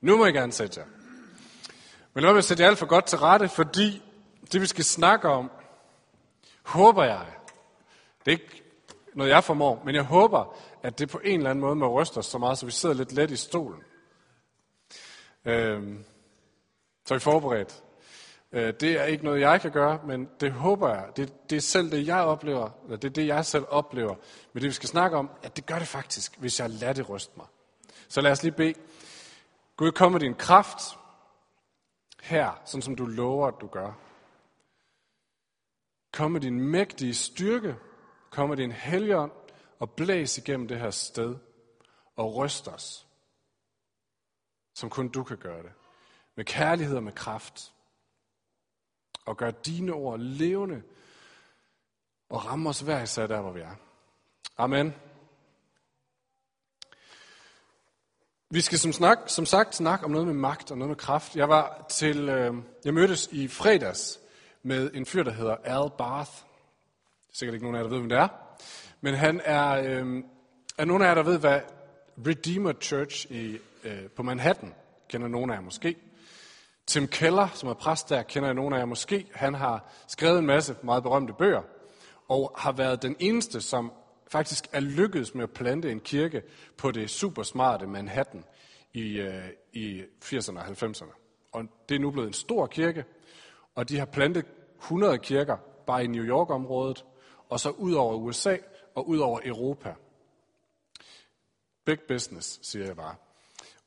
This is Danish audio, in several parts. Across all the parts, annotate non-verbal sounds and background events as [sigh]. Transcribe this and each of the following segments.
Nu må I gerne sætte jer. Men lad mig sætte jer alt for godt til rette, fordi det vi skal snakke om, håber jeg, det er ikke noget jeg formår, men jeg håber, at det på en eller anden måde må ryste os så meget, så vi sidder lidt let i stolen. Øhm, så er I forberedt. Øh, det er ikke noget, jeg kan gøre, men det håber jeg. Det, det er selv det, jeg oplever, eller det er det, jeg selv oplever med det, vi skal snakke om, at det gør det faktisk, hvis jeg lader det ryste mig. Så lad os lige bede. Gud, kom med din kraft her, sådan som du lover, at du gør. Kom med din mægtige styrke, kom med din helgen og blæs igennem det her sted og ryst os, som kun du kan gøre det. Med kærlighed og med kraft. Og gør dine ord levende og ramme os hver især der, hvor vi er. Amen. Vi skal som, snak, som sagt snakke om noget med magt og noget med kraft. Jeg var til, øh, jeg mødtes i fredags med en fyr, der hedder Al Barth. Sikkert ikke nogen af jer, der ved, hvem det er. Men han er, øh, er nogen af jer, der ved, hvad Redeemer Church i, øh, på Manhattan, kender nogen af jer måske. Tim Keller, som er præst der, kender nogen af jer måske. Han har skrevet en masse meget berømte bøger, og har været den eneste, som faktisk er lykkedes med at plante en kirke på det supersmarte Manhattan i, øh, i 80'erne og 90'erne. Og det er nu blevet en stor kirke, og de har plantet 100 kirker bare i New York-området, og så ud over USA og ud over Europa. Big business, siger jeg bare.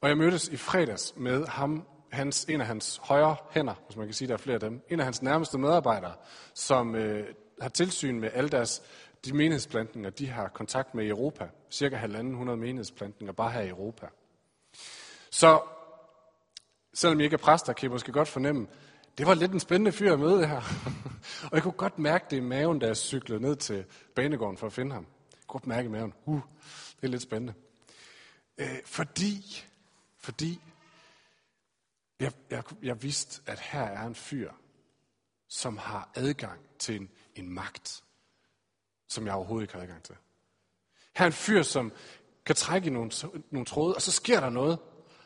Og jeg mødtes i fredags med ham, hans, en af hans højre hænder, hvis man kan sige, der er flere af dem, en af hans nærmeste medarbejdere, som øh, har tilsyn med alle deres de menighedsplantninger, de har kontakt med i Europa. Cirka 1.500 menighedsplantninger bare her i Europa. Så selvom I ikke er præster, kan I måske godt fornemme, det var lidt en spændende fyr at møde her. [laughs] og jeg kunne godt mærke det i maven, da jeg cyklede ned til banegården for at finde ham. Jeg kunne godt mærke i maven, uh, det er lidt spændende. Øh, fordi, fordi jeg, jeg, jeg vidste, at her er en fyr, som har adgang til en, en magt som jeg overhovedet ikke har adgang til. Her er en fyr, som kan trække i nogle, nogle tråde, og så sker der noget,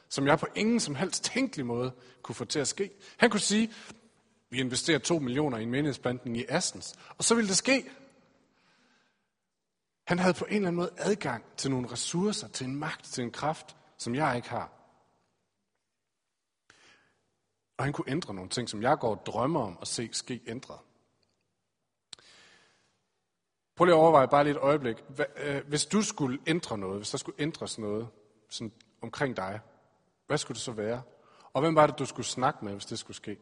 som jeg på ingen som helst tænkelig måde kunne få til at ske. Han kunne sige, vi investerer to millioner i en menighedsplantning i Assens, og så ville det ske. Han havde på en eller anden måde adgang til nogle ressourcer, til en magt, til en kraft, som jeg ikke har. Og han kunne ændre nogle ting, som jeg går og drømmer om at se ske ændret. Prøv lige at overveje bare lige et øjeblik. Øh, hvis du skulle ændre noget, hvis der skulle ændres noget sådan omkring dig, hvad skulle det så være? Og hvem var det, du skulle snakke med, hvis det skulle ske?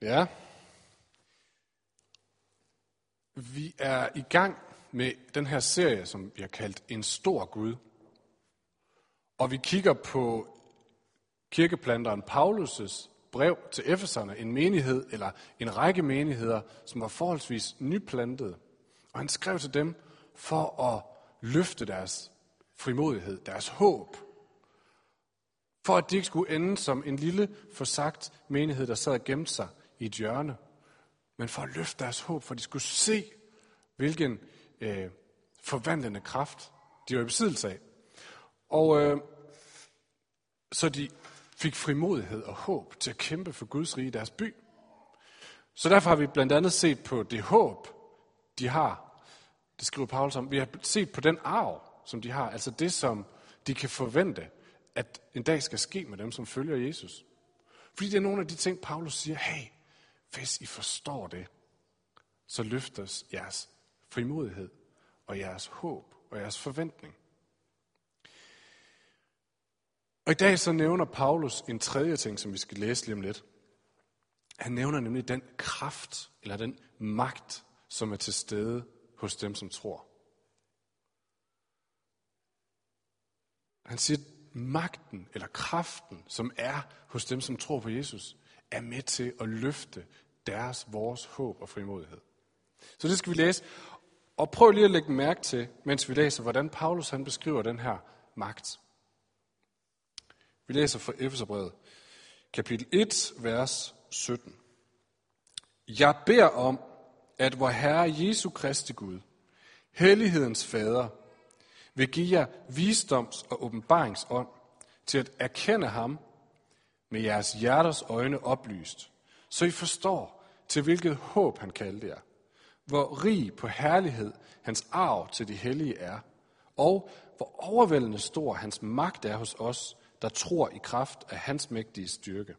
Ja. Vi er i gang med den her serie, som vi har kaldt En stor Gud. Og vi kigger på kirkeplanteren Paulus' brev til Efeserne, en menighed eller en række menigheder, som var forholdsvis nyplantede. Og han skrev til dem for at løfte deres frimodighed, deres håb. For at de ikke skulle ende som en lille forsagt menighed, der sad og gemte sig i et hjørne. Men for at løfte deres håb, for at de skulle se, hvilken øh, forvandlende kraft, de var i besiddelse af. Og øh, så de fik frimodighed og håb til at kæmpe for Guds rige i deres by. Så derfor har vi blandt andet set på det håb, de har. Det skriver Paulus om. Vi har set på den arv, som de har. Altså det, som de kan forvente, at en dag skal ske med dem, som følger Jesus. Fordi det er nogle af de ting, Paulus siger, hey, hvis I forstår det, så løftes jeres frimodighed og jeres håb og jeres forventning. Og i dag så nævner Paulus en tredje ting, som vi skal læse lige om lidt. Han nævner nemlig den kraft, eller den magt, som er til stede hos dem, som tror. Han siger, at magten eller kraften, som er hos dem, som tror på Jesus, er med til at løfte deres, vores håb og frimodighed. Så det skal vi læse. Og prøv lige at lægge mærke til, mens vi læser, hvordan Paulus han beskriver den her magt. Vi læser fra Efeserbrevet, kapitel 1, vers 17. Jeg beder om, at vor Herre Jesu Kristi Gud, Hellighedens Fader, vil give jer visdoms- og åbenbaringsånd til at erkende ham med jeres hjerters øjne oplyst, så I forstår, til hvilket håb han kaldte jer, hvor rig på herlighed hans arv til de hellige er, og hvor overvældende stor hans magt er hos os, der tror i kraft af hans mægtige styrke.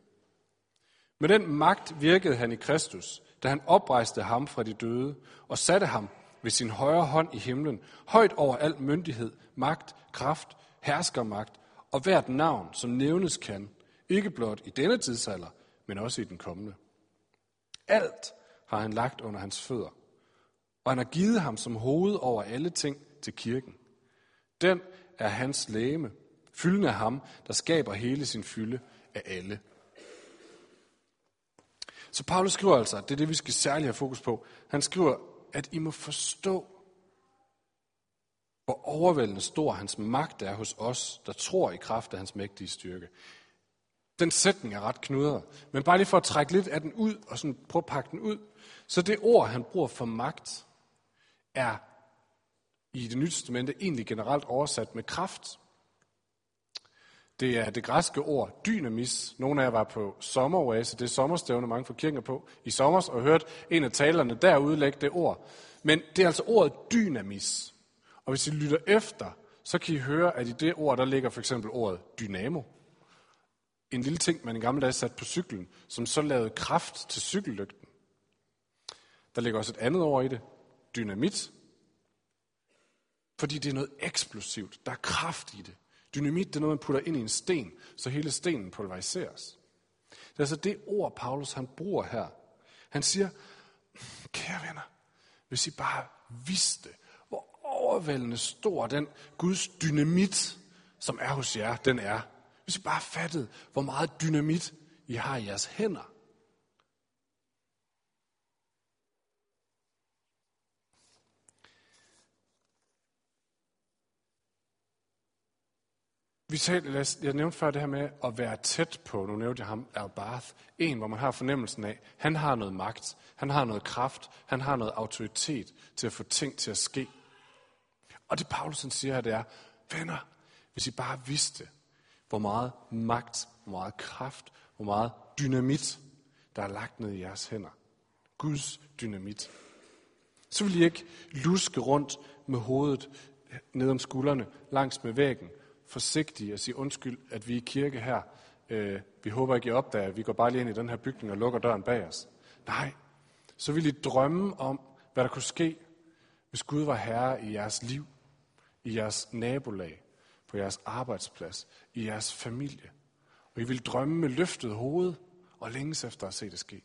Med den magt virkede han i Kristus, da han oprejste ham fra de døde og satte ham ved sin højre hånd i himlen, højt over al myndighed, magt, kraft, herskermagt og hvert navn, som nævnes kan, ikke blot i denne tidsalder, men også i den kommende. Alt har han lagt under hans fødder, og han har givet ham som hoved over alle ting til kirken. Den er hans læme, fylden af ham, der skaber hele sin fylde af alle. Så Paulus skriver altså, det er det, vi skal særligt have fokus på. Han skriver, at I må forstå, hvor overvældende stor hans magt er hos os, der tror i kraft af hans mægtige styrke. Den sætning er ret knudret, men bare lige for at trække lidt af den ud, og sådan prøve at pakke den ud. Så det ord, han bruger for magt, er i det nye testamente egentlig generelt oversat med kraft. Det er det græske ord dynamis. Nogle af jer var på sommeroase, det er sommerstævne, mange får kirken på, i sommer, og hørt en af talerne der udlægge det ord. Men det er altså ordet dynamis. Og hvis I lytter efter, så kan I høre, at i det ord, der ligger for eksempel ordet dynamo. En lille ting, man i gamle dage satte på cyklen, som så lavede kraft til cykellygten. Der ligger også et andet ord i det, dynamit. Fordi det er noget eksplosivt. Der er kraft i det. Dynamit, det er noget, man putter ind i en sten, så hele stenen pulveriseres. Det er altså det ord, Paulus han bruger her. Han siger, kære venner, hvis I bare vidste, hvor overvældende stor den Guds dynamit, som er hos jer, den er. Hvis I bare fattede, hvor meget dynamit I har i jeres hænder. Vi talte, jeg nævnte før det her med at være tæt på, nu nævnte jeg ham, Albath. En, hvor man har fornemmelsen af, han har noget magt, han har noget kraft, han har noget autoritet til at få ting til at ske. Og det Paulusen siger her, det er, venner, hvis I bare vidste, hvor meget magt, hvor meget kraft, hvor meget dynamit, der er lagt ned i jeres hænder. Guds dynamit. Så vil I ikke luske rundt med hovedet ned om skuldrene, langs med væggen, forsigtige og sige undskyld, at vi er i kirke her. Øh, vi håber ikke, I opdager, vi går bare lige ind i den her bygning og lukker døren bag os. Nej, så vil I drømme om, hvad der kunne ske, hvis Gud var herre i jeres liv, i jeres nabolag, på jeres arbejdsplads, i jeres familie. Og I vil drømme med løftet hoved og længes efter at se det ske.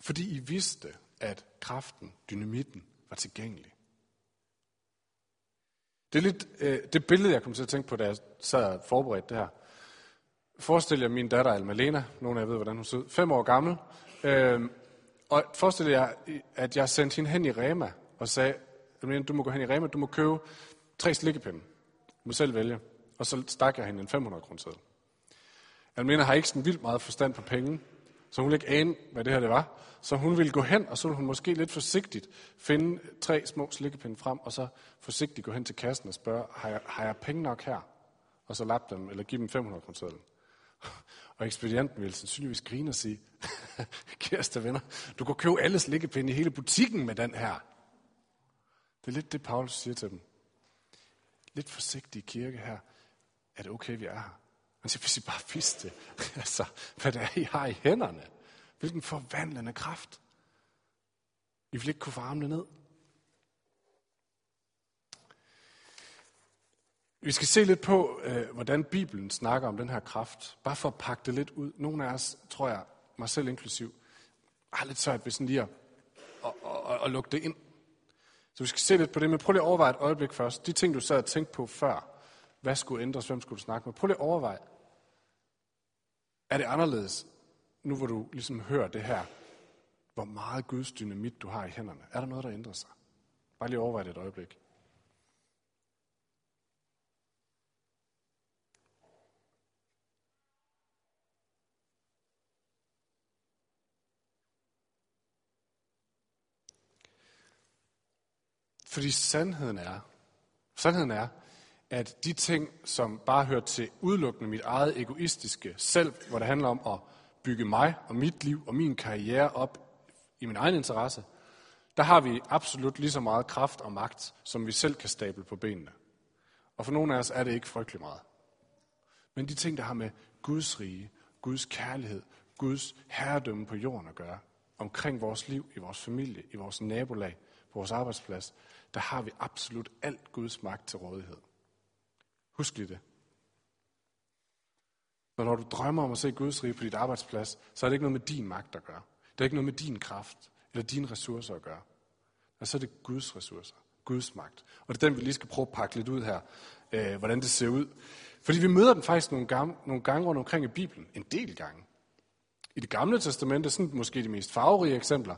Fordi I vidste, at kraften, dynamitten, var tilgængelig. Det er lidt øh, det billede, jeg kom til at tænke på, da jeg sad og forberedte det her. Forestil jer min datter Almalena, nogen af jer ved, hvordan hun ser ud, fem år gammel. Øh, og forestil jer, at jeg sendte hende hen i Rema og sagde, Almalena, du må gå hen i Rema, du må købe tre slikkepinde. Du må selv vælge. Og så stak jeg hende en 500 kroner seddel. Almalena har ikke sådan vildt meget forstand på penge, så hun ville ikke ane, hvad det her det var. Så hun ville gå hen, og så ville hun måske lidt forsigtigt finde tre små slikkepinde frem, og så forsigtigt gå hen til kassen og spørge, har jeg, har jeg penge nok her? Og så lappe dem, eller give dem 500 kroner [laughs] Og ekspedienten ville sandsynligvis grine og sige, [laughs] kæreste venner, du kan købe alle slikkepinde i hele butikken med den her. Det er lidt det, Paulus siger til dem. Lidt forsigtig kirke her. Er det okay, vi er her? Han siger, hvis I bare vidste, [laughs] altså, hvad det er, I har i hænderne. Hvilken forvandlende kraft. I vil ikke kunne varme det ned. Vi skal se lidt på, øh, hvordan Bibelen snakker om den her kraft. Bare for at pakke det lidt ud. Nogle af os, tror jeg, mig selv inklusiv, har lidt svært ved sådan lige at, at, at, at lukke det ind. Så vi skal se lidt på det, men prøv lige at overveje et øjeblik først. De ting, du sad og tænkte på før, hvad skulle ændres, hvem skulle du snakke med? Prøv lige at overveje. Er det anderledes, nu hvor du ligesom hører det her, hvor meget Guds dynamit du har i hænderne? Er der noget, der ændrer sig? Bare lige overvej det et øjeblik. Fordi sandheden er, sandheden er, at de ting, som bare hører til udelukkende mit eget egoistiske selv, hvor det handler om at bygge mig og mit liv og min karriere op i min egen interesse, der har vi absolut lige så meget kraft og magt, som vi selv kan stable på benene. Og for nogle af os er det ikke frygtelig meget. Men de ting, der har med Guds rige, Guds kærlighed, Guds herredømme på jorden at gøre, omkring vores liv, i vores familie, i vores nabolag, på vores arbejdsplads, der har vi absolut alt Guds magt til rådighed. Husk lige det. Og når du drømmer om at se Guds rige på dit arbejdsplads, så er det ikke noget med din magt at gøre. Det er ikke noget med din kraft eller dine ressourcer at gøre. Og så er det Guds ressourcer, Guds magt. Og det er den, vi lige skal prøve at pakke lidt ud her, øh, hvordan det ser ud. Fordi vi møder den faktisk nogle gange, nogle gange rundt omkring i Bibelen, en del gange. I det gamle testamente, sådan måske de mest farverige eksempler.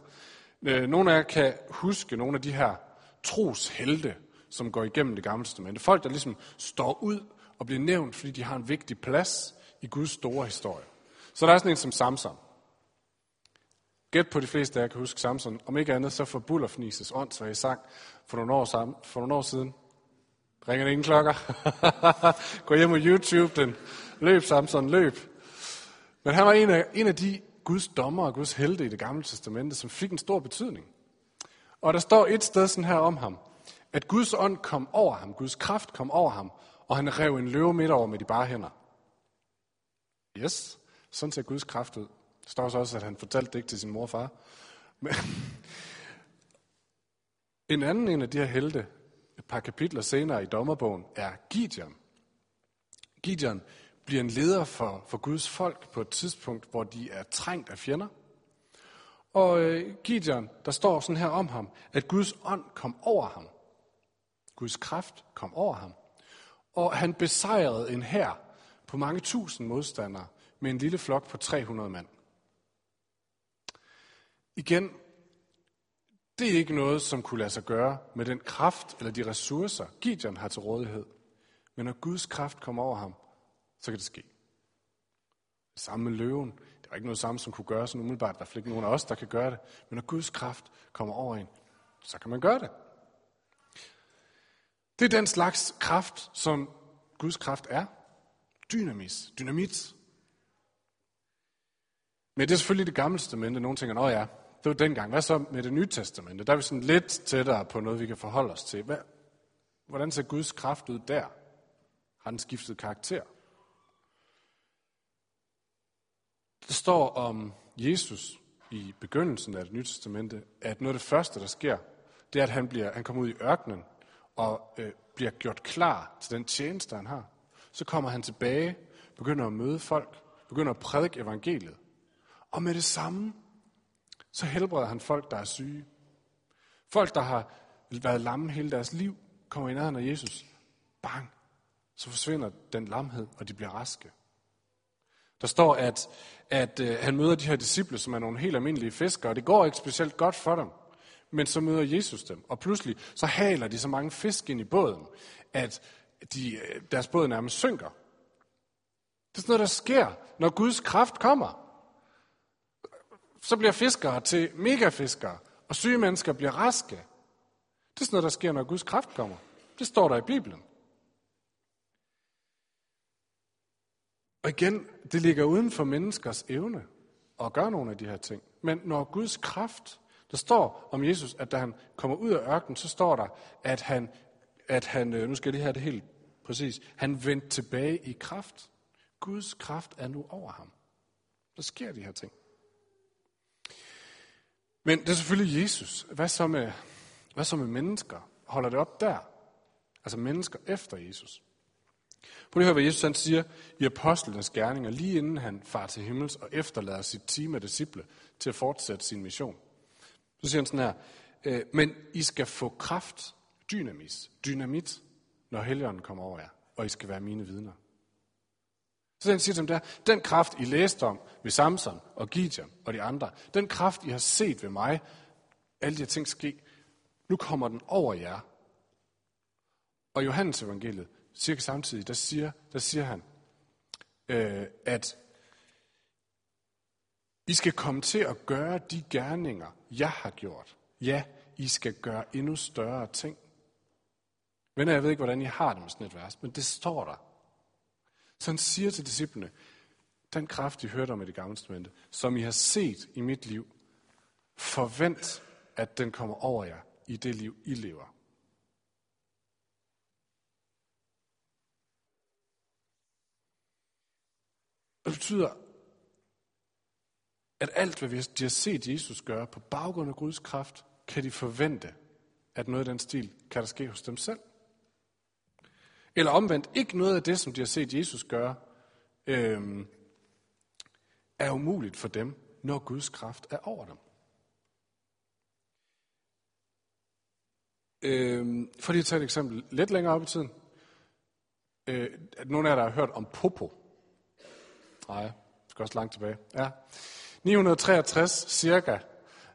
Øh, nogle af jer kan huske nogle af de her troshelte, som går igennem det gamle testamente. Folk, der ligesom står ud og bliver nævnt, fordi de har en vigtig plads i Guds store historie. Så der er sådan en som Samson. Gæt på de fleste af jer kan huske Samson. Om ikke andet, så for Bullerfnises åndssvage sang for nogle år, sammen, for nogle år siden. Ringer det ingen klokker? [laughs] Gå hjem på YouTube den. Løb, Samson, løb. Men han var en af, en af de Guds dommer og Guds helte i det gamle testamente, som fik en stor betydning. Og der står et sted sådan her om ham, at Guds ånd kom over ham, Guds kraft kom over ham, og han rev en løve midt over med de bare hænder. Yes, sådan ser Guds kraft ud. Der står så også, at han fortalte det ikke til sin mor og far. Men [laughs] en anden en af de her helte, et par kapitler senere i dommerbogen, er Gideon. Gideon bliver en leder for, for Guds folk på et tidspunkt, hvor de er trængt af fjender. Og øh, Gideon, der står sådan her om ham, at Guds ånd kom over ham. Guds kraft kom over ham. Og han besejrede en hær på mange tusind modstandere med en lille flok på 300 mand. Igen, det er ikke noget, som kunne lade sig gøre med den kraft eller de ressourcer, Gideon har til rådighed. Men når Guds kraft kommer over ham, så kan det ske. Det samme med løven. Det var ikke noget samme, som kunne gøre sådan umiddelbart. Der er ikke nogen af os, der kan gøre det. Men når Guds kraft kommer over en, så kan man gøre det. Det er den slags kraft, som Guds kraft er. Dynamis, dynamit. Men det er selvfølgelig det gamle testamente. nogen tænker, nå ja, det var dengang. Hvad så med det nye testamente? Der er vi sådan lidt tættere på noget, vi kan forholde os til. Hvad, hvordan ser Guds kraft ud der? Har den skiftet karakter? Det står om Jesus i begyndelsen af det nye testamente, at noget af det første, der sker, det er, at han, bliver, han kommer ud i ørkenen og øh, bliver gjort klar til den tjeneste, han har. Så kommer han tilbage, begynder at møde folk, begynder at prædike evangeliet. Og med det samme, så helbreder han folk, der er syge. Folk, der har været lamme hele deres liv, kommer i nærheden af Jesus. Bang! Så forsvinder den lamhed, og de bliver raske. Der står, at, at øh, han møder de her disciple, som er nogle helt almindelige fiskere, og det går ikke specielt godt for dem. Men så møder Jesus dem, og pludselig så haler de så mange fisk ind i båden, at de, øh, deres båd nærmest synker. Det er sådan noget, der sker, når Guds kraft kommer. Så bliver fiskere til megafiskere, og syge mennesker bliver raske. Det er sådan noget, der sker, når Guds kraft kommer. Det står der i Bibelen. Og igen, det ligger uden for menneskers evne at gøre nogle af de her ting. Men når Guds kraft, der står om Jesus, at da han kommer ud af ørkenen, så står der, at han, at han øh, nu skal jeg lige have det helt præcis, han vendte tilbage i kraft. Guds kraft er nu over ham. Der sker de her ting. Men det er selvfølgelig Jesus. Hvad så med, hvad så med mennesker? Holder det op der? Altså mennesker efter Jesus. Prøv lige at høre, hvad Jesus han siger i apostlenes gerninger, lige inden han far til himmels og efterlader sit team af disciple til at fortsætte sin mission. Så siger han sådan her, øh, men I skal få kraft, dynamis, dynamit, når helgenen kommer over jer, og I skal være mine vidner. Så han siger til dem der, den kraft, I læste om ved Samson og Gideon og de andre, den kraft, I har set ved mig, alle de her ting ske, nu kommer den over jer. Og Johannes evangeliet, cirka samtidig, der siger, der siger han, øh, at i skal komme til at gøre de gerninger, jeg har gjort. Ja, I skal gøre endnu større ting. Venner, jeg ved ikke, hvordan I har det med sådan et vers, men det står der. Så han siger til disciplene, den kraft, I hørte om i det gamle testamente, som I har set i mit liv, forvent, at den kommer over jer i det liv, I lever. Det betyder, at alt, hvad de har set Jesus gøre på baggrund af Guds kraft, kan de forvente, at noget af den stil kan der ske hos dem selv. Eller omvendt, ikke noget af det, som de har set Jesus gøre, øhm, er umuligt for dem, når Guds kraft er over dem. Øhm, for lige at tage et eksempel lidt længere op i tiden. Øh, nogle af jer, der har hørt om Popo. Nej, det skal også langt tilbage. Ja. 963 cirka.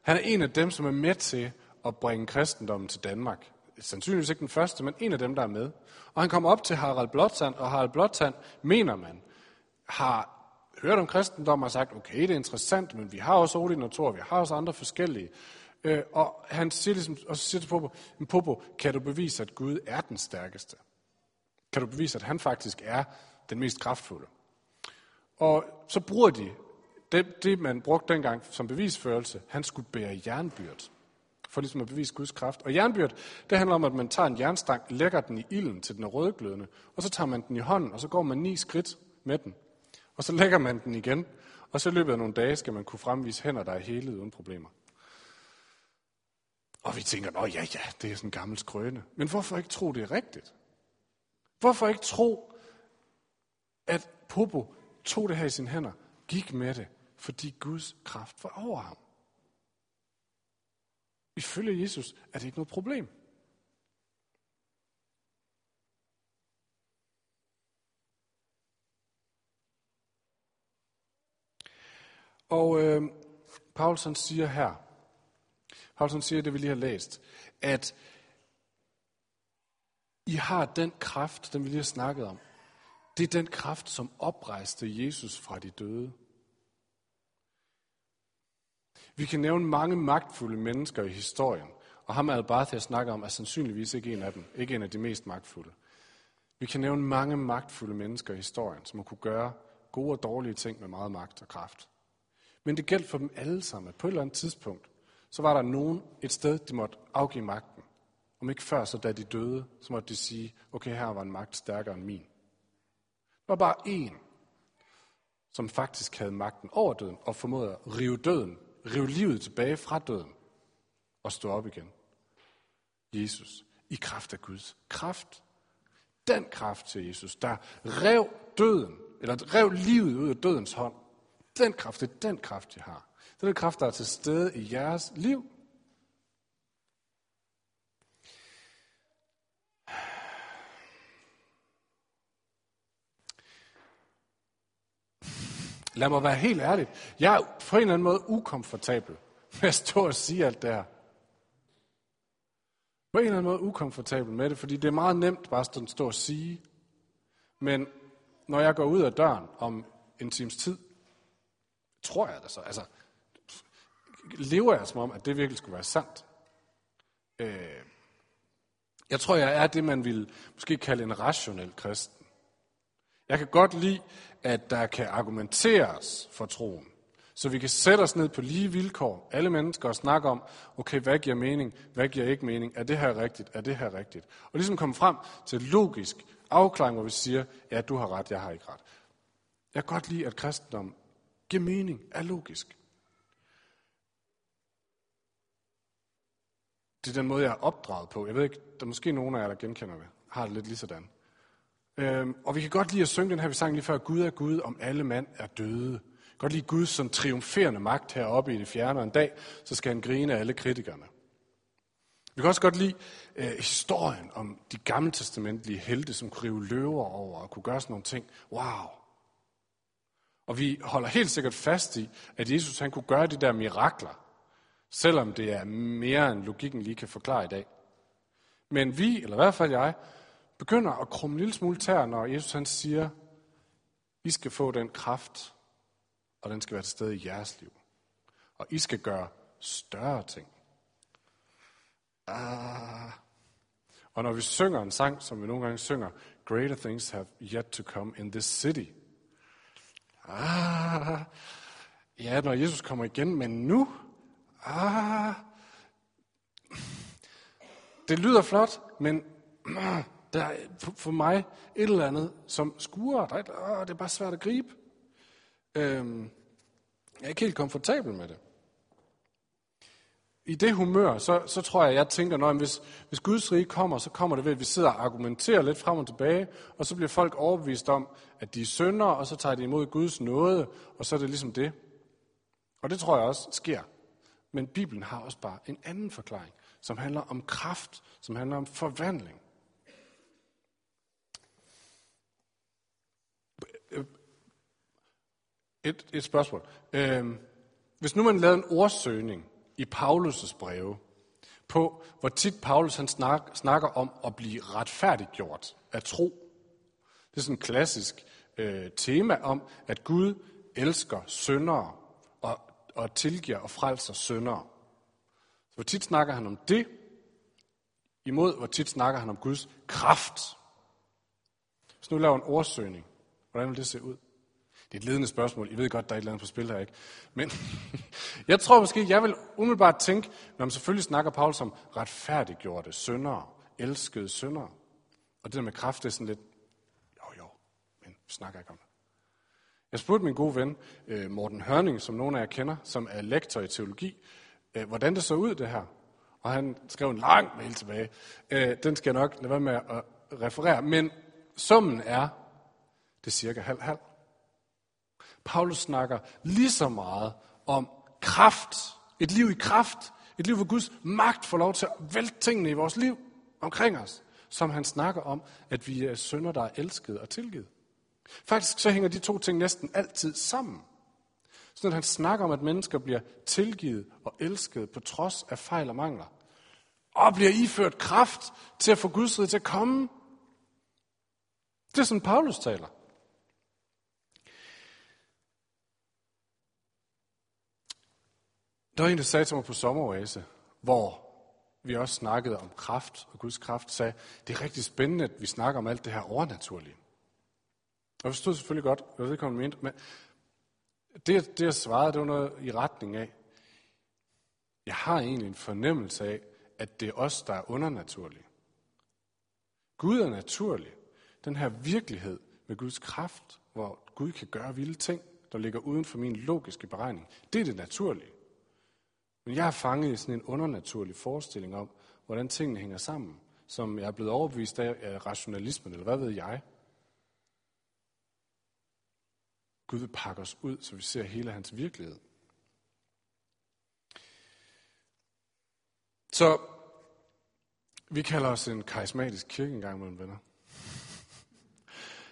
Han er en af dem, som er med til at bringe kristendommen til Danmark. Sandsynligvis ikke den første, men en af dem, der er med. Og han kom op til Harald Blåtand, og Harald Blåtand, mener man, har hørt om kristendommen og sagt, okay, det er interessant, men vi har også Odin og Thor, vi har også andre forskellige. Øh, og han siger ligesom, og så siger til Popo, Popo, kan du bevise, at Gud er den stærkeste? Kan du bevise, at han faktisk er den mest kraftfulde? Og så bruger de det, det man brugte dengang som bevisførelse, han skulle bære jernbyrd, for ligesom at bevise Guds kraft. Og jernbyrd, det handler om, at man tager en jernstang, lægger den i ilden til den er rødglødende, og så tager man den i hånden, og så går man ni skridt med den. Og så lægger man den igen, og så i løbet af nogle dage skal man kunne fremvise hænder, der er hele uden problemer. Og vi tænker, nå ja, ja, det er sådan en gammel skrøne. Men hvorfor ikke tro, det er rigtigt? Hvorfor ikke tro, at Popo tog det her i sine hænder, gik med det, fordi Guds kraft var over ham? Ifølge Jesus er det ikke noget problem. Og øh, Paulsen siger her, Paulsen siger det, vi lige har læst, at I har den kraft, den vi lige har snakket om. Det er den kraft, som oprejste Jesus fra de døde. Vi kan nævne mange magtfulde mennesker i historien, og ham Al-Bath, jeg snakker om, er sandsynligvis ikke en af dem, ikke en af de mest magtfulde. Vi kan nævne mange magtfulde mennesker i historien, som har kunne gøre gode og dårlige ting med meget magt og kraft. Men det gælder for dem alle sammen, at på et eller andet tidspunkt, så var der nogen et sted, de måtte afgive magten. Om ikke før, så da de døde, så måtte de sige, okay, her var en magt stærkere end min. Der var bare én, som faktisk havde magten over døden, og formåede at rive døden, rive livet tilbage fra døden, og stå op igen. Jesus, i kraft af Guds kraft. Den kraft til Jesus, der rev døden, eller rev livet ud af dødens hånd, den kraft, det er den kraft, jeg har. Det er den kraft, der er til stede i jeres liv. Lad mig være helt ærlig. Jeg er på en eller anden måde ukomfortabel med at stå og sige alt det her. På en eller anden måde ukomfortabel med det, fordi det er meget nemt bare at stå og sige. Men når jeg går ud af døren om en times tid, tror jeg det så. Altså, lever jeg som om, at det virkelig skulle være sandt. Øh, jeg tror, jeg er det, man vil måske kalde en rationel kristen. Jeg kan godt lide, at der kan argumenteres for troen. Så vi kan sætte os ned på lige vilkår, alle mennesker, og snakke om, okay, hvad giver mening, hvad giver ikke mening, er det her rigtigt, er det her rigtigt? Og ligesom komme frem til logisk afklaring, hvor vi siger, ja, du har ret, jeg har ikke ret. Jeg kan godt lide, at kristendom giver mening, er logisk. Det er den måde, jeg er opdraget på. Jeg ved ikke, der er måske nogen af jer, der genkender det. Har det lidt lige sådan. Øhm, og vi kan godt lide at synge den her, vi sang lige før, Gud er Gud, om alle mand er døde. Godt lide Gud som triumferende magt heroppe i det fjerne, og en dag, så skal han grine af alle kritikerne. Vi kan også godt lide øh, historien om de gamle testamentlige helte, som kunne rive løver over og kunne gøre sådan nogle ting. Wow, og vi holder helt sikkert fast i, at Jesus han kunne gøre de der mirakler, selvom det er mere end logikken lige kan forklare i dag. Men vi, eller i hvert fald jeg, begynder at krumme en lille smule tær, når Jesus han siger, I skal få den kraft, og den skal være til stede i jeres liv. Og I skal gøre større ting. Ah. Og når vi synger en sang, som vi nogle gange synger, Greater things have yet to come in this city. Ah, ja, når Jesus kommer igen, men nu? Ah, det lyder flot, men [clears throat] der er for mig et eller andet, som skuer. Der er, det er bare svært at gribe. Øhm, jeg er ikke helt komfortabel med det. I det humør, så, så tror jeg, jeg tænker, at hvis, hvis Guds rige kommer, så kommer det ved, at vi sidder og argumenterer lidt frem og tilbage, og så bliver folk overbevist om, at de er synder, og så tager de imod Guds nåde, og så er det ligesom det. Og det tror jeg også sker. Men Bibelen har også bare en anden forklaring, som handler om kraft, som handler om forvandling. Et, et spørgsmål. Øhm, hvis nu man lavede en ordsøgning i Paulus' breve, på hvor tit Paulus han snak, snakker om at blive retfærdiggjort af tro. Det er sådan et klassisk øh, tema om, at Gud elsker syndere og, og tilgiver og frelser syndere. Så hvor tit snakker han om det, imod hvor tit snakker han om Guds kraft. Hvis nu laver en ordsøgning, hvordan vil det se ud? Det er et ledende spørgsmål. I ved godt, der er et eller andet på spil her, ikke? Men [laughs] jeg tror måske, jeg vil umiddelbart tænke, når man selvfølgelig snakker Paulus om retfærdiggjorte syndere, elskede syndere. Og det der med kraft, det er sådan lidt, jo jo, men snakker ikke om det. Jeg spurgte min gode ven, øh, Morten Hørning, som nogle af jer kender, som er lektor i teologi, øh, hvordan det så ud det her. Og han skrev en lang mail tilbage. Øh, Den skal jeg nok lade være med at referere. Men summen er, det er cirka halv-halv. Paulus snakker lige så meget om kraft. Et liv i kraft. Et liv, hvor Guds magt får lov til at vælte tingene i vores liv omkring os. Som han snakker om, at vi er sønder, der er elsket og tilgivet. Faktisk så hænger de to ting næsten altid sammen. Sådan når han snakker om, at mennesker bliver tilgivet og elsket på trods af fejl og mangler. Og bliver iført kraft til at få Guds rige til at komme. Det er sådan, Paulus taler. Der var en, der sagde til mig på sommeroase, hvor vi også snakkede om kraft, og Guds kraft sagde, det er rigtig spændende, at vi snakker om alt det her overnaturlige. Og jeg forstod selvfølgelig godt, hvad det kom mente, men det, det jeg svarede, det var noget i retning af, jeg har egentlig en fornemmelse af, at det er os, der er undernaturlige. Gud er naturlig. Den her virkelighed med Guds kraft, hvor Gud kan gøre vilde ting, der ligger uden for min logiske beregning, det er det naturlige. Men jeg er fanget i sådan en undernaturlig forestilling om, hvordan tingene hænger sammen, som jeg er blevet overbevist af, af rationalismen, eller hvad ved jeg. Gud vil pakke os ud, så vi ser hele hans virkelighed. Så vi kalder os en karismatisk kirke engang mellem venner.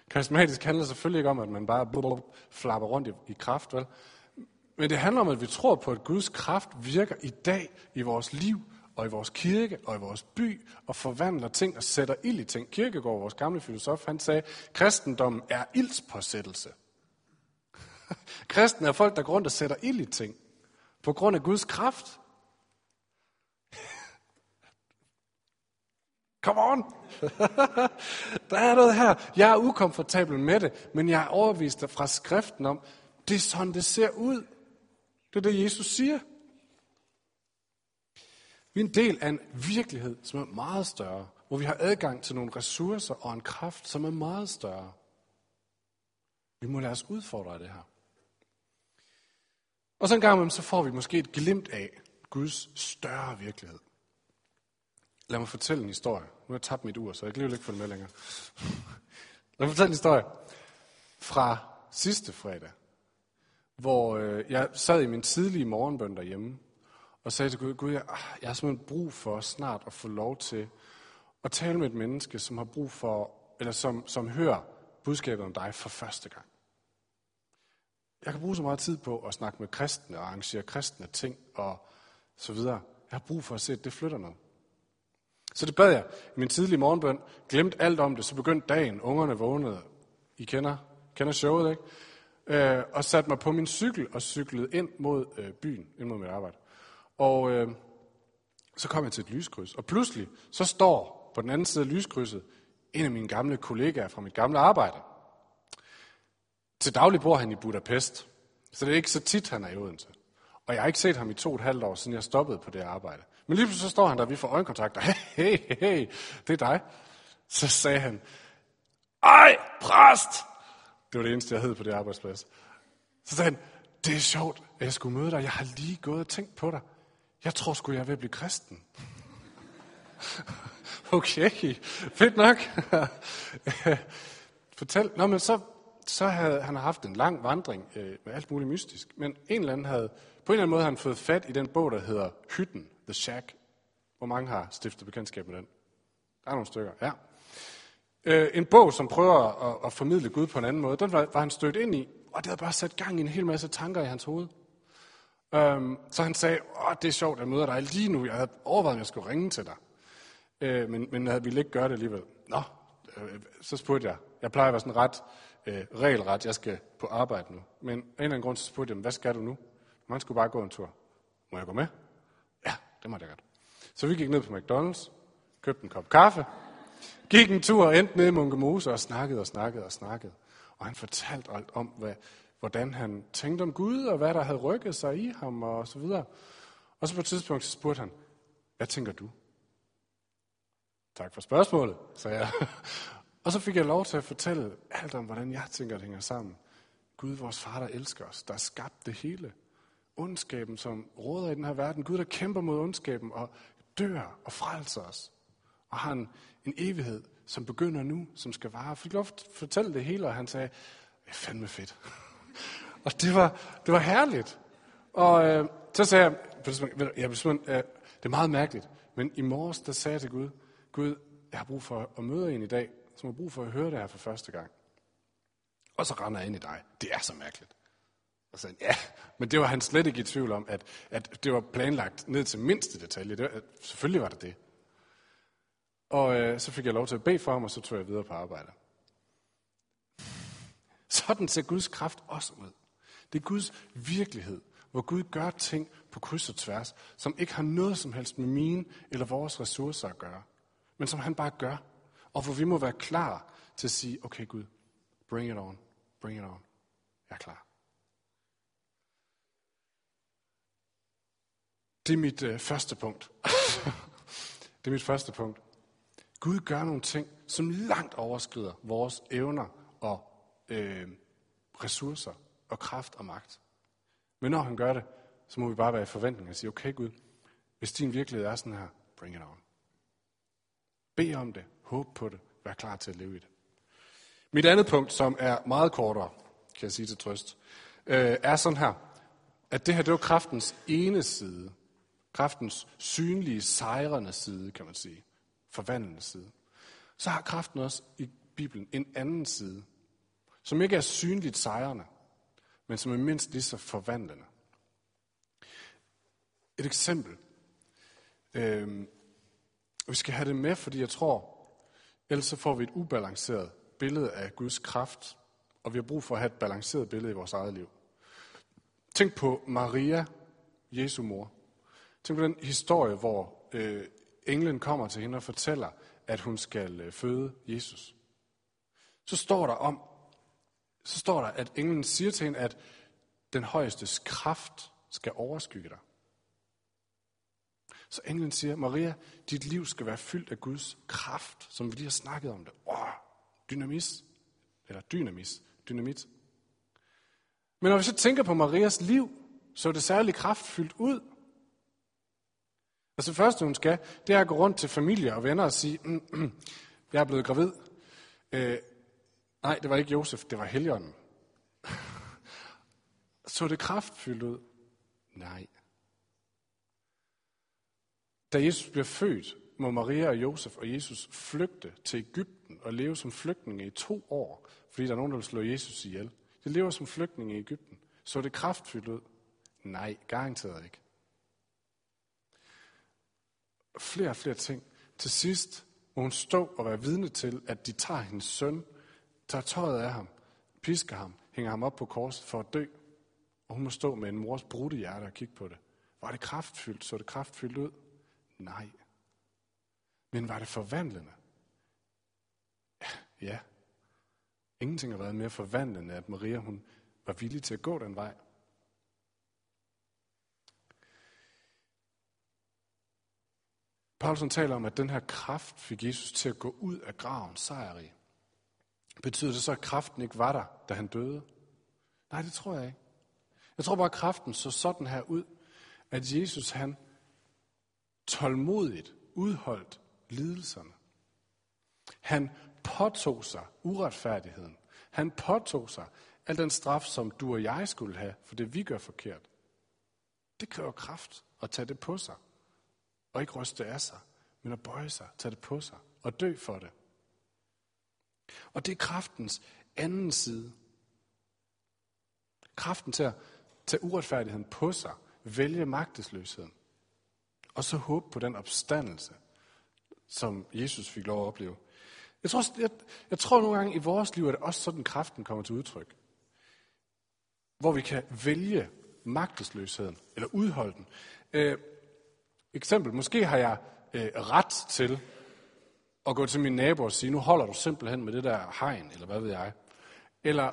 Karismatisk handler selvfølgelig ikke om, at man bare flapper rundt i, i kraft, vel? Men det handler om, at vi tror på, at Guds kraft virker i dag i vores liv, og i vores kirke, og i vores by, og forvandler ting og sætter ild i ting. Kirkegaard, vores gamle filosof, han sagde, kristendommen er ildspåsættelse. [laughs] Kristen er folk, der går rundt og sætter ild i ting, på grund af Guds kraft. [laughs] Come on! [laughs] der er noget her. Jeg er ukomfortabel med det, men jeg er overvist fra skriften om, det er sådan, det ser ud. Det er det, Jesus siger. Vi er en del af en virkelighed, som er meget større, hvor vi har adgang til nogle ressourcer og en kraft, som er meget større. Vi må lade os udfordre af det her. Og så en gang så får vi måske et glimt af Guds større virkelighed. Lad mig fortælle en historie. Nu har jeg tabt mit ur, så jeg kan ikke få det med længere. [laughs] Lad mig fortælle en historie fra sidste fredag hvor øh, jeg sad i min tidlige morgenbøn derhjemme, og sagde til Gud, Gud, jeg, ah, jeg har simpelthen brug for snart at få lov til at tale med et menneske, som har brug for, eller som, som hører budskabet om dig for første gang. Jeg kan bruge så meget tid på at snakke med kristne og arrangere kristne ting og så videre. Jeg har brug for at se, at det flytter noget. Så det bad jeg i min tidlige morgenbøn, glemte alt om det, så begyndte dagen, ungerne vågnede. I kender, kender showet, ikke? Øh, og satte mig på min cykel og cyklede ind mod øh, byen, ind mod mit arbejde. Og øh, så kom jeg til et lyskryds, og pludselig så står på den anden side af lyskrydset, en af mine gamle kollegaer fra mit gamle arbejde. Til daglig bor han i Budapest, så det er ikke så tit, han er i Odense. Og jeg har ikke set ham i to og et halvt år, siden jeg stoppede på det arbejde. Men lige pludselig så står han der, vi får øjenkontakt, og hey, hey, hey, det er dig. Så sagde han, ej, præst! Det var det eneste, jeg hed på det arbejdsplads. Så sagde han, det er sjovt, at jeg skulle møde dig. Jeg har lige gået og tænkt på dig. Jeg tror sgu, jeg er ved at blive kristen. [laughs] okay, fedt nok. [laughs] Fortæl. Nå, men så, så havde han haft en lang vandring øh, med alt muligt mystisk. Men en eller anden havde, på en eller anden måde, han fået fat i den bog, der hedder Hytten, The Shack. Hvor mange har stiftet bekendtskab med den? Der er nogle stykker, ja. Øh, en bog, som prøver at, at formidle Gud på en anden måde, den var, var han stødt ind i, og det havde bare sat gang i en hel masse tanker i hans hoved. Øhm, så han sagde, åh, det er sjovt, at jeg møder dig lige nu. Jeg havde overvejet, at jeg skulle ringe til dig. Øh, men, men jeg ville ikke gøre det alligevel. Nå, øh, så spurgte jeg. Jeg plejer at være sådan ret øh, regelret, jeg skal på arbejde nu. Men af en eller anden grund, så spurgte jeg, hvad skal du nu? Man skulle bare gå en tur. Må jeg gå med? Ja, det må jeg godt. Så vi gik ned på McDonald's, købte en kop kaffe, gik en tur og endte nede i Munkemose og snakkede og snakkede og snakkede. Og han fortalte alt om, hvad, hvordan han tænkte om Gud, og hvad der havde rykket sig i ham, og så videre. Og så på et tidspunkt så spurgte han, hvad tænker du? Tak for spørgsmålet, sagde jeg. [laughs] og så fik jeg lov til at fortælle alt om, hvordan jeg tænker, det hænger sammen. Gud, vores far, der elsker os, der skabte det hele. Ondskaben, som råder i den her verden. Gud, der kæmper mod ondskaben og dør og frelser os. Og har en, en evighed, som begynder nu, som skal vare. Jeg fik lov at fortælle det hele, og han sagde, det er fandme fedt. [laughs] og det var, det var herligt. Og øh, så sagde jeg, jeg øh, det er meget mærkeligt, men i morges, der sagde jeg til Gud, Gud, jeg har brug for at møde en i dag, som har brug for at høre det her for første gang. Og så render jeg ind i dig. Det er så mærkeligt. Og sagde ja, men det var han slet ikke i tvivl om, at, at det var planlagt ned til mindste detalje. Det var, selvfølgelig var det det. Og øh, så fik jeg lov til at bede for ham, og så tog jeg videre på arbejde. Sådan ser Guds kraft også ud. Det er Guds virkelighed, hvor Gud gør ting på kryds og tværs, som ikke har noget som helst med mine eller vores ressourcer at gøre, men som han bare gør. Og hvor vi må være klar til at sige, okay Gud, bring it on, bring it on. Jeg er klar. Det er mit øh, første punkt. [laughs] det er mit første punkt. Gud gør nogle ting, som langt overskrider vores evner og øh, ressourcer og kraft og magt. Men når han gør det, så må vi bare være i forventning og sige, okay Gud, hvis din virkelighed er sådan her, bring it on. Be om det, håb på det, vær klar til at leve i det. Mit andet punkt, som er meget kortere, kan jeg sige til trøst, øh, er sådan her, at det her, det var kraftens ene side. Kraftens synlige, sejrende side, kan man sige forvandlende side. Så har kraften også i Bibelen en anden side, som ikke er synligt sejrende, men som er mindst lige så forvandlende. Et eksempel. Øh, vi skal have det med, fordi jeg tror, ellers så får vi et ubalanceret billede af Guds kraft, og vi har brug for at have et balanceret billede i vores eget liv. Tænk på Maria, Jesu mor. Tænk på den historie, hvor øh, englen kommer til hende og fortæller, at hun skal øh, føde Jesus. Så står der om, så står der, at englen siger til hende, at den højestes kraft skal overskygge dig. Så englen siger, Maria, dit liv skal være fyldt af Guds kraft, som vi lige har snakket om det. Åh, dynamis, eller dynamis, dynamit. Men når vi så tænker på Marias liv, så er det særlig kraftfyldt ud. Altså det første, hun skal, det er at gå rundt til familie og venner og sige, mm, mm, jeg er blevet gravid. Øh, nej, det var ikke Josef, det var Helligånden. [laughs] Så det kraftfyldt ud? Nej. Da Jesus bliver født, må Maria og Josef og Jesus flygte til Ægypten og leve som flygtninge i to år, fordi der er nogen, der vil slå Jesus ihjel. De lever som flygtninge i Ægypten. Så det kraftfyldt ud? Nej, garanteret ikke flere og flere ting. Til sidst må hun stå og være vidne til, at de tager hendes søn, tager tøjet af ham, pisker ham, hænger ham op på korset for at dø. Og hun må stå med en mors brudte hjerte og kigge på det. Var det kraftfyldt? Så det kraftfyldt ud? Nej. Men var det forvandlende? Ja, ja. Ingenting har været mere forvandlende, at Maria hun var villig til at gå den vej. Paulsen taler om, at den her kraft fik Jesus til at gå ud af graven sejrig. Betyder det så, at kraften ikke var der, da han døde? Nej, det tror jeg ikke. Jeg tror bare, at kraften så sådan her ud, at Jesus han tålmodigt udholdt lidelserne. Han påtog sig uretfærdigheden. Han påtog sig al den straf, som du og jeg skulle have, for det vi gør forkert. Det kræver kraft at tage det på sig. Og ikke ryste af sig, men at bøje sig, tage det på sig og dø for det. Og det er kraftens anden side. Kraften til at tage uretfærdigheden på sig, vælge magtesløsheden, og så håbe på den opstandelse, som Jesus fik lov at opleve. Jeg tror, jeg, jeg tror nogle gange i vores liv, at det også sådan, kraften kommer til udtryk. Hvor vi kan vælge magtesløsheden, eller udholde den. Øh, eksempel, måske har jeg øh, ret til at gå til min nabo og sige, nu holder du simpelthen med det der hegn, eller hvad ved jeg. Eller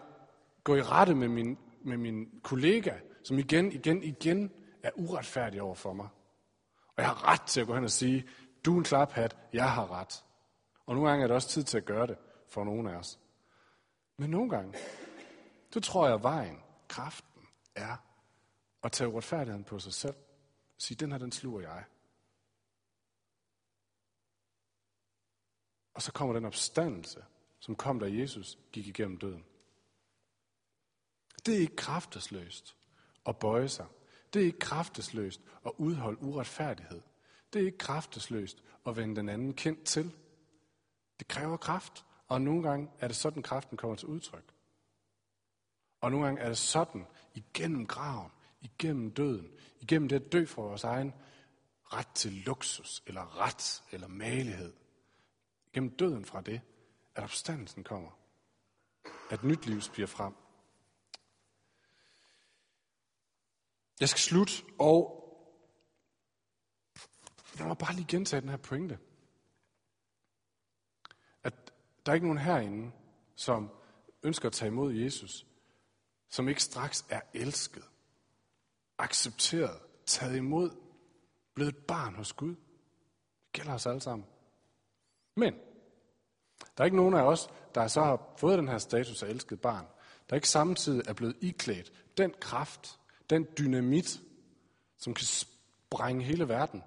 gå i rette med min, med min kollega, som igen, igen, igen er uretfærdig over for mig. Og jeg har ret til at gå hen og sige, du er en klaphat, jeg har ret. Og nogle gange er det også tid til at gøre det for nogen af os. Men nogle gange, så tror jeg, at vejen, kraften, er at tage uretfærdigheden på sig selv. Sige, den her, den sluger jeg. Og så kommer den opstandelse, som kom, da Jesus gik igennem døden. Det er ikke kraftesløst at bøje sig. Det er ikke kraftesløst at udholde uretfærdighed. Det er ikke kraftesløst at vende den anden kendt til. Det kræver kraft, og nogle gange er det sådan, kraften kommer til udtryk. Og nogle gange er det sådan, igennem graven, igennem døden, igennem det at dø for vores egen ret til luksus, eller ret, eller malighed. Gennem døden fra det, at opstandelsen kommer. At nyt liv spiger frem. Jeg skal slutte, og jeg må bare lige gentage den her pointe. At der er ikke nogen herinde, som ønsker at tage imod Jesus, som ikke straks er elsket, accepteret, taget imod, blevet et barn hos Gud. Det gælder os alle sammen. Men der er ikke nogen af os, der så har fået den her status af elsket barn, der ikke samtidig er blevet iklædt den kraft, den dynamit, som kan sprænge hele verden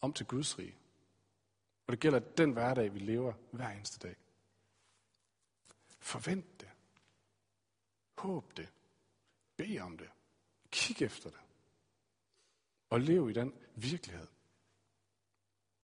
om til Guds rige. Og det gælder den hverdag, vi lever hver eneste dag. Forvent det. Håb det. Bed om det. Kig efter det. Og lev i den virkelighed.